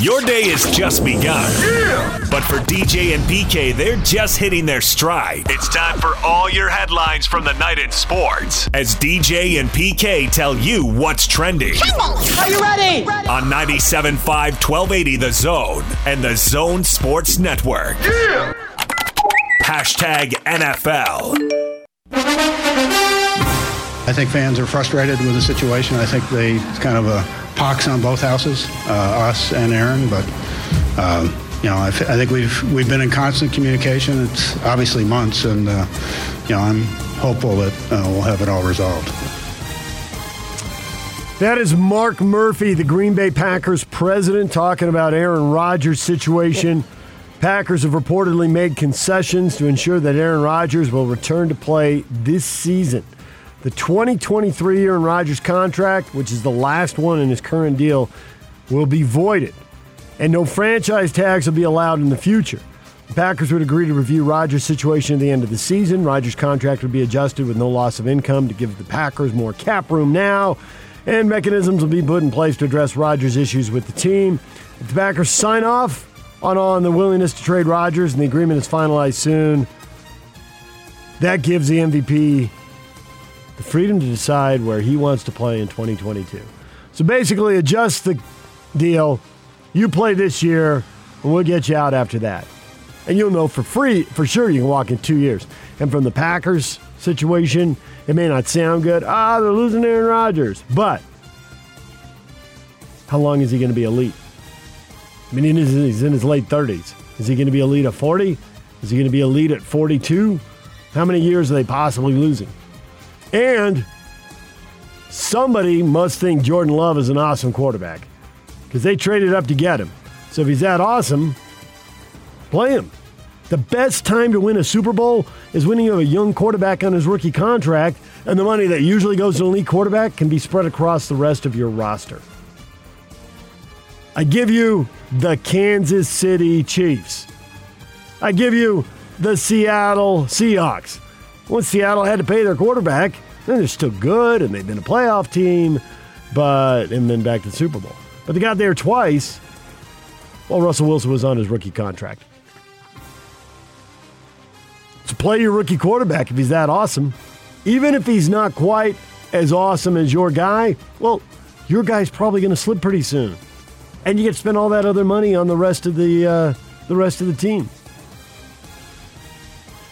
Your day has just begun. Yeah. But for DJ and PK, they're just hitting their stride. It's time for all your headlines from the night in sports as DJ and PK tell you what's trending. Are you ready? On 97.5 1280 The Zone and The Zone Sports Network. Yeah. Hashtag NFL. I think fans are frustrated with the situation. I think they it's kind of a pox on both houses, uh, us and Aaron. But um, you know, I, think we've we've been in constant communication. It's obviously months, and uh, you know, I'm hopeful that uh, we'll have it all resolved. That is Mark Murphy, the Green Bay Packers president, talking about Aaron Rodgers' situation. Packers have reportedly made concessions to ensure that Aaron Rodgers will return to play this season. The 2023 year Aaron Rodgers contract, which is the last one in his current deal, will be voided, and no franchise tags will be allowed in the future. The Packers would agree to review Rodgers' situation at the end of the season. Rodgers' contract would be adjusted with no loss of income to give the Packers more cap room now, and mechanisms will be put in place to address Rodgers' issues with the team. If the Packers sign off on, on the willingness to trade Rodgers and the agreement is finalized soon, that gives the MVP the freedom to decide where he wants to play in 2022. So basically, adjust the deal. You play this year, and we'll get you out after that. And you'll know for free, for sure, you can walk in two years. And from the Packers situation, it may not sound good. Ah, they're losing Aaron Rodgers. But how long is he going to be elite? I mean, he's in his late 30s. Is he going to be elite at 40? Is he going to be elite at 42? How many years are they possibly losing? And somebody must think Jordan Love is an awesome quarterback because they traded up to get him. So if he's that awesome, play him. The best time to win a Super Bowl is when you have a young quarterback on his rookie contract, and the money that usually goes to an elite quarterback can be spread across the rest of your roster. I give you the Kansas City Chiefs. I give you the Seattle Seahawks. Once Seattle had to pay their quarterback, then they're still good and they've been a playoff team, but and then back to the Super Bowl. But they got there twice while Russell Wilson was on his rookie contract. So play your rookie quarterback if he's that awesome. Even if he's not quite as awesome as your guy, well, your guy's probably going to slip pretty soon. And you get to spend all that other money on the rest of the uh, the rest of the team.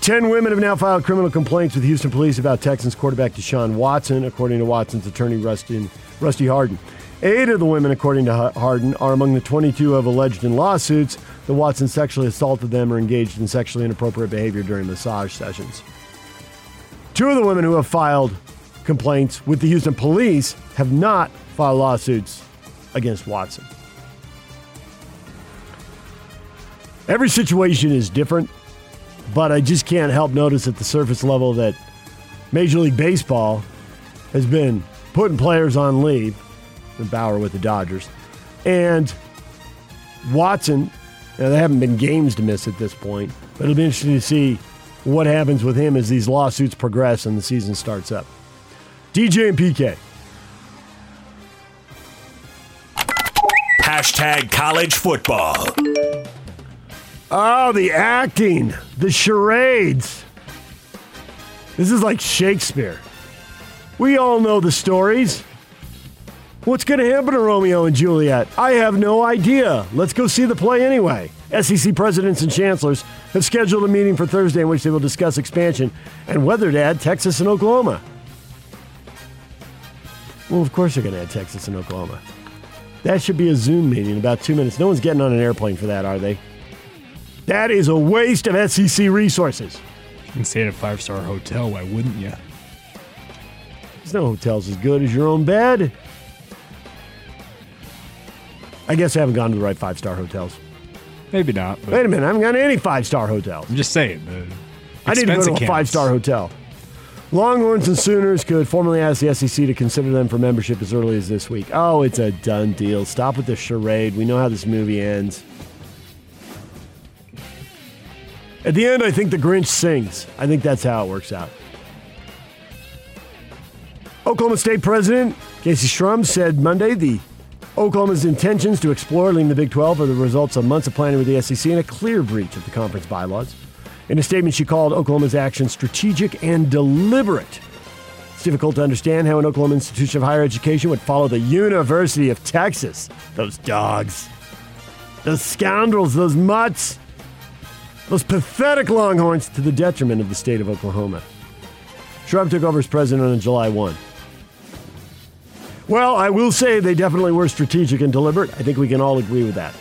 Ten women have now filed criminal complaints with Houston police about Texans quarterback Deshaun Watson, according to Watson's attorney Rusty, Rusty Hardin. Eight of the women, according to Hardin, are among the 22 of alleged in lawsuits that Watson sexually assaulted them or engaged in sexually inappropriate behavior during massage sessions. Two of the women who have filed complaints with the Houston police have not filed lawsuits against Watson. Every situation is different, but I just can't help notice at the surface level that Major League Baseball has been putting players on leave, and Bauer with the Dodgers, and Watson. Now, there haven't been games to miss at this point, but it'll be interesting to see what happens with him as these lawsuits progress and the season starts up. DJ and PK. Hashtag college football. Oh, the acting, the charades. This is like Shakespeare. We all know the stories. What's going to happen to Romeo and Juliet? I have no idea. Let's go see the play anyway. SEC presidents and chancellors have scheduled a meeting for Thursday in which they will discuss expansion and whether to add Texas and Oklahoma. Well, of course they're going to add Texas and Oklahoma. That should be a Zoom meeting in about two minutes. No one's getting on an airplane for that, are they? That is a waste of SEC resources. You can stay at a five star hotel. Why wouldn't you? There's no hotels as good as your own bed. I guess I haven't gone to the right five star hotels. Maybe not. But Wait a minute, I haven't gone to any five star hotels. I'm just saying. I need to go to a five star hotel. Longhorns and Sooners could formally ask the SEC to consider them for membership as early as this week. Oh, it's a done deal. Stop with the charade. We know how this movie ends. At the end, I think the Grinch sings. I think that's how it works out. Oklahoma State President Kayse Shrum said Monday the Oklahoma's intentions to explore leaving the Big 12 are the results of months of planning with the SEC and a clear breach of the conference bylaws. In a statement, she called Oklahoma's action strategic and deliberate. It's difficult to understand how an Oklahoma institution of higher education would follow the University of Texas. Those dogs. Those scoundrels, those mutts. Those pathetic Longhorns to the detriment of the state of Oklahoma. Shrum took over as president on July 1. Well, I will say they definitely were strategic and deliberate. I think we can all agree with that.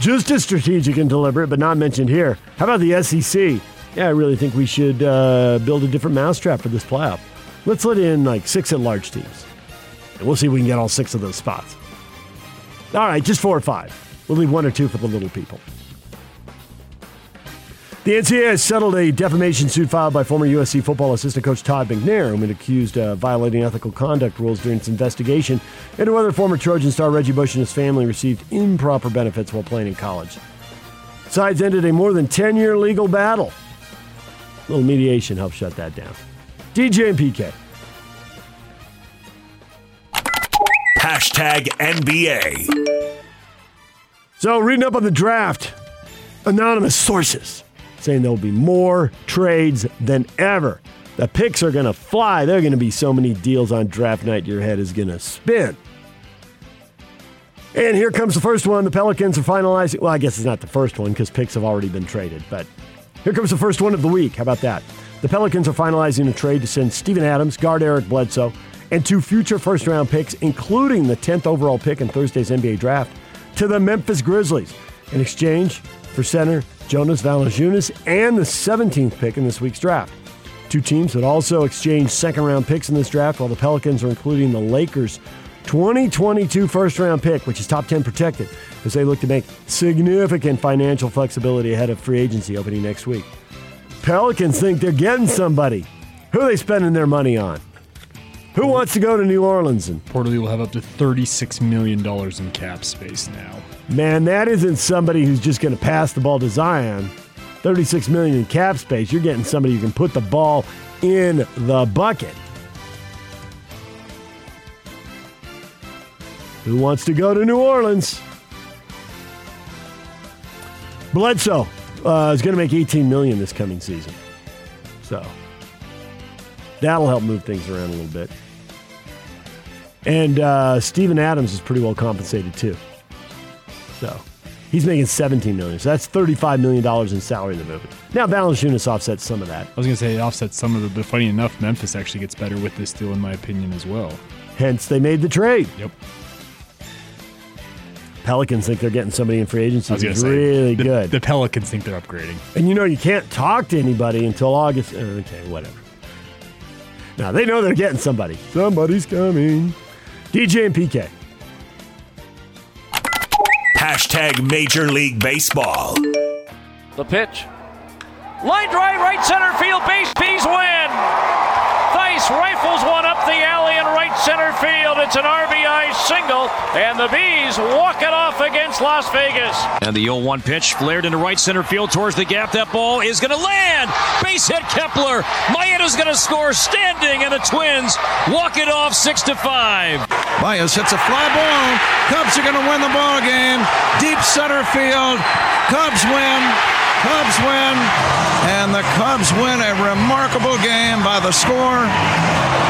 Just as strategic and deliberate, but not mentioned here. How about the SEC? Yeah, I really think we should uh, build a different mousetrap for this playoff. Let's let in like six at large teams. And we'll see if we can get all six of those spots. All right, just four or five. We'll leave one or two for the little people. The NCAA has settled a defamation suit filed by former USC football assistant coach Todd McNair, who been accused of violating ethical conduct rules during its investigation into whether former Trojan star Reggie Bush and his family received improper benefits while playing in college. Sides ended a more than 10 year legal battle. A little mediation helped shut that down. DJ and PK. Hashtag NBA. So, reading up on the draft, anonymous sources saying there will be more trades than ever. The picks are going to fly. There are going to be so many deals on draft night, your head is going to spin. And here comes the first one. The Pelicans are finalizing. Well, I guess it's not the first one because picks have already been traded. But here comes the first one of the week. How about that? The Pelicans are finalizing a trade to send Steven Adams, guard Eric Bledsoe, and two future first round picks, including the 10th overall pick in Thursday's NBA draft, to the Memphis Grizzlies in exchange for center Jonas Valanciunas and the 17th pick in this week's draft. Two teams would also exchange second round picks in this draft, while the Pelicans are including the Lakers' 2022 first round pick, which is top 10 protected, as they look to make significant financial flexibility ahead of free agency opening next week. Pelicans think they're getting somebody. Who are they spending their money on? Who wants to go to New Orleans? And Portally will have up to $36 million in cap space now. Man, that isn't somebody who's just going to pass the ball to Zion. 36 million in cap space. You're getting somebody who can put the ball in the bucket. Who wants to go to New Orleans? Bledsoe uh, is going to make 18 million this coming season. So that'll help move things around a little bit. And uh, Steven Adams is pretty well compensated too. So he's making 17 million. So that's 35 million dollars in salary in the movie. Now Valanciunas offsets some of that. I was going to say it offsets some of the, but funny enough, Memphis actually gets better with this deal, in my opinion, as well. Hence, they made the trade. Yep. Pelicans think they're getting somebody in free agency I was going who's say really the, good. The Pelicans think they're upgrading. and you know you can't talk to anybody until August. Okay, whatever. Now they know they're getting somebody. Somebody's coming. DJ and PK. Hashtag Major League Baseball. The pitch. Line drive, right center field, base, bees win. Thaiss rifles one up the alley in right center field. It's an RBI single, and the Bees walk it off against Las Vegas. And the 0 1 pitch flared into right center field towards the gap. That ball is going to land. Base hit Kepler. Maeda's going to score standing, and the Twins walk it off 6 to 5. Baez hits a fly ball. Cubs are going to win the ball game. Deep center field. Cubs win. Cubs win. And the Cubs win a remarkable game by the score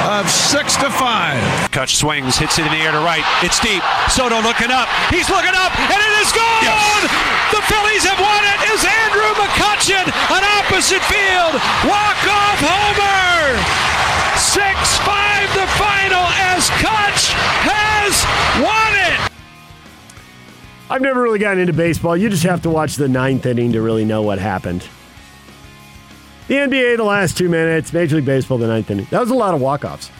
of 6 to 5. Kutch swings, hits it in the air to right. It's deep. Soto looking up. He's looking up, and it is gone! The Phillies have won it. Is Andrew McCutchen on opposite field? Walk off homer. Six five the final as Kutch has won it. I've never really gotten into baseball. You just have to watch the ninth inning to really know what happened. The NBA, the last two minutes. Major League Baseball, the ninth inning. That was a lot of walk-offs.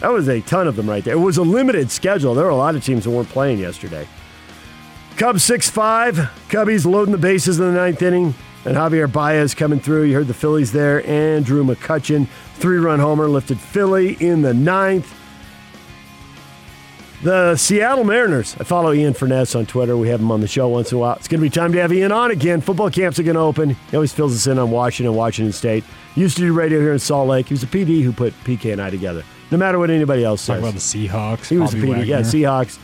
That was a ton of them right there. It was a limited schedule. There were a lot of teams that weren't playing yesterday. Cubs 6-5. Cubbies loading the bases in the ninth inning. And Javier Baez coming through. You heard the Phillies there. Andrew McCutchen, three-run homer, lifted Philly in the ninth. The Seattle Mariners. I follow Ian Furness on Twitter. We have him on the show once in a while. It's going to be time to have Ian on again. Football camps are going to open. He always fills us in on Washington, Washington State. Used to do radio here in Salt Lake. He was a PD who put PK and I together. No matter what anybody else Talk says. about the Seahawks. he was a Bobby PD. Yeah, Seahawks.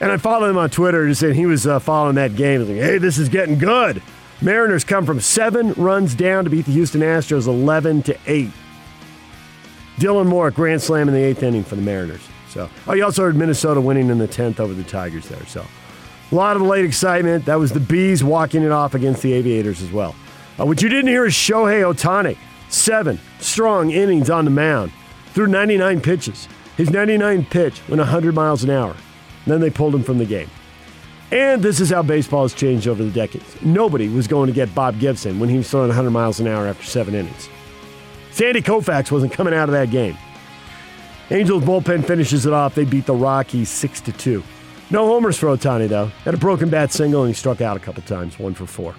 And I followed him on Twitter just saying he was uh, following that game. Like, hey, this is getting good. Mariners come from seven runs down to beat the Houston Astros 11 to 8. Dylan Moore, grand slam in the eighth inning for the Mariners. So, oh, you also heard Minnesota winning in the 10th over the Tigers there. So, a lot of late excitement. That was the Bees walking it off against the Aviators as well. Uh, what you didn't hear is Shohei Ohtani, seven strong innings on the mound, threw 99 pitches. His 99 pitch went 100 miles an hour. Then they pulled him from the game. And this is how baseball has changed over the decades. Nobody was going to get Bob Gibson when he was throwing 100 miles an hour after seven innings. Sandy Koufax wasn't coming out of that game. Angels bullpen finishes it off. They beat the Rockies 6 to 2. No homers for Ohtani, though. Had a broken bat single and he struck out a couple times, one for four.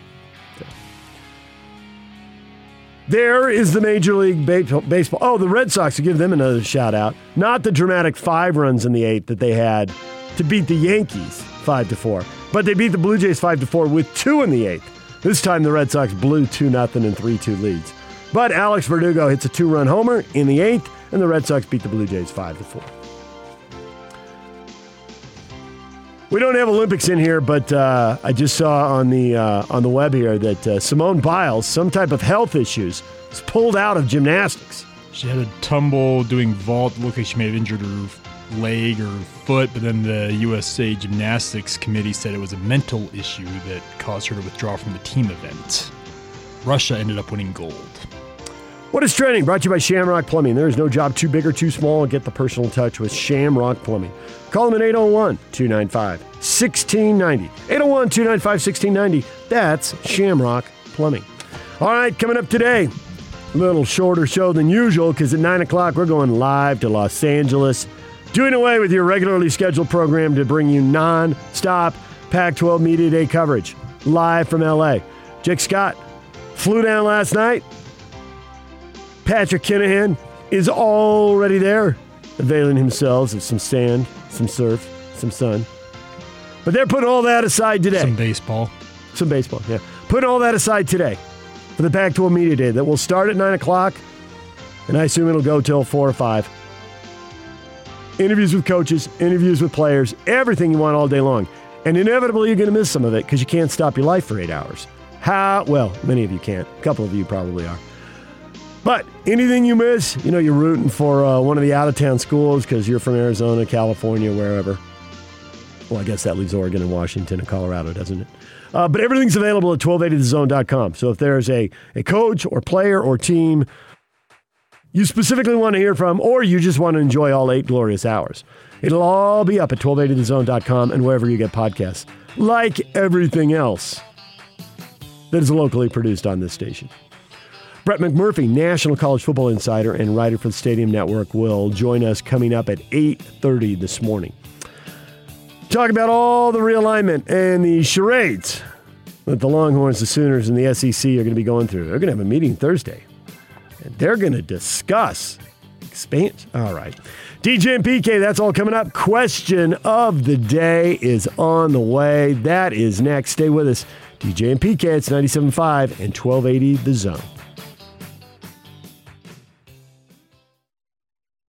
There is the Major League Baseball. Oh, the Red Sox, to give them another shout out. Not the dramatic five runs in the eighth that they had to beat the Yankees five to four, but they beat the Blue Jays five to four with two in the eighth. This time the Red Sox blew two nothing and three two leads. But Alex Verdugo hits a two run homer in the eighth, and the Red Sox beat the Blue Jays five to four. We don't have Olympics in here, but uh, I just saw on the uh, on the web here that uh, Simone Biles, some type of health issues, was pulled out of gymnastics. She had a tumble doing vault. Looked like she may have injured her leg or foot, but then the USA Gymnastics Committee said it was a mental issue that caused her to withdraw from the team event. Russia ended up winning gold. What is trending? Brought to you by Shamrock Plumbing. There is no job too big or too small. Get the personal touch with Shamrock Plumbing. Call them at 801 295 1690. 801 295 1690. That's Shamrock Plumbing. All right, coming up today, a little shorter show than usual because at 9 o'clock we're going live to Los Angeles, doing away with your regularly scheduled program to bring you non stop Pac 12 Media Day coverage live from LA. Jake Scott flew down last night Patrick Kinahan is already there, availing himself of some sand, some surf, some sun. But they're putting all that aside today. Some baseball. Some baseball, yeah. Putting all that aside today for the Pac 12 Media Day that will start at 9 o'clock, and I assume it'll go till 4 or 5. Interviews with coaches, interviews with players, everything you want all day long. And inevitably, you're going to miss some of it because you can't stop your life for eight hours. How? Well, many of you can't. A couple of you probably are. But anything you miss, you know, you're rooting for uh, one of the out of town schools because you're from Arizona, California, wherever. Well, I guess that leaves Oregon and Washington and Colorado, doesn't it? Uh, but everything's available at 1280thezone.com. So if there's a, a coach or player or team you specifically want to hear from, or you just want to enjoy all eight glorious hours, it'll all be up at 1280thezone.com and wherever you get podcasts, like everything else that is locally produced on this station. Brett McMurphy, National College Football Insider and writer for the Stadium Network, will join us coming up at 8.30 this morning. Talk about all the realignment and the charades that the Longhorns, the Sooners, and the SEC are going to be going through. They're going to have a meeting Thursday. They're going to discuss expansion. All right. DJ and PK, that's all coming up. Question of the day is on the way. That is next. Stay with us. DJ and PK, it's 97.5 and 1280 The Zone.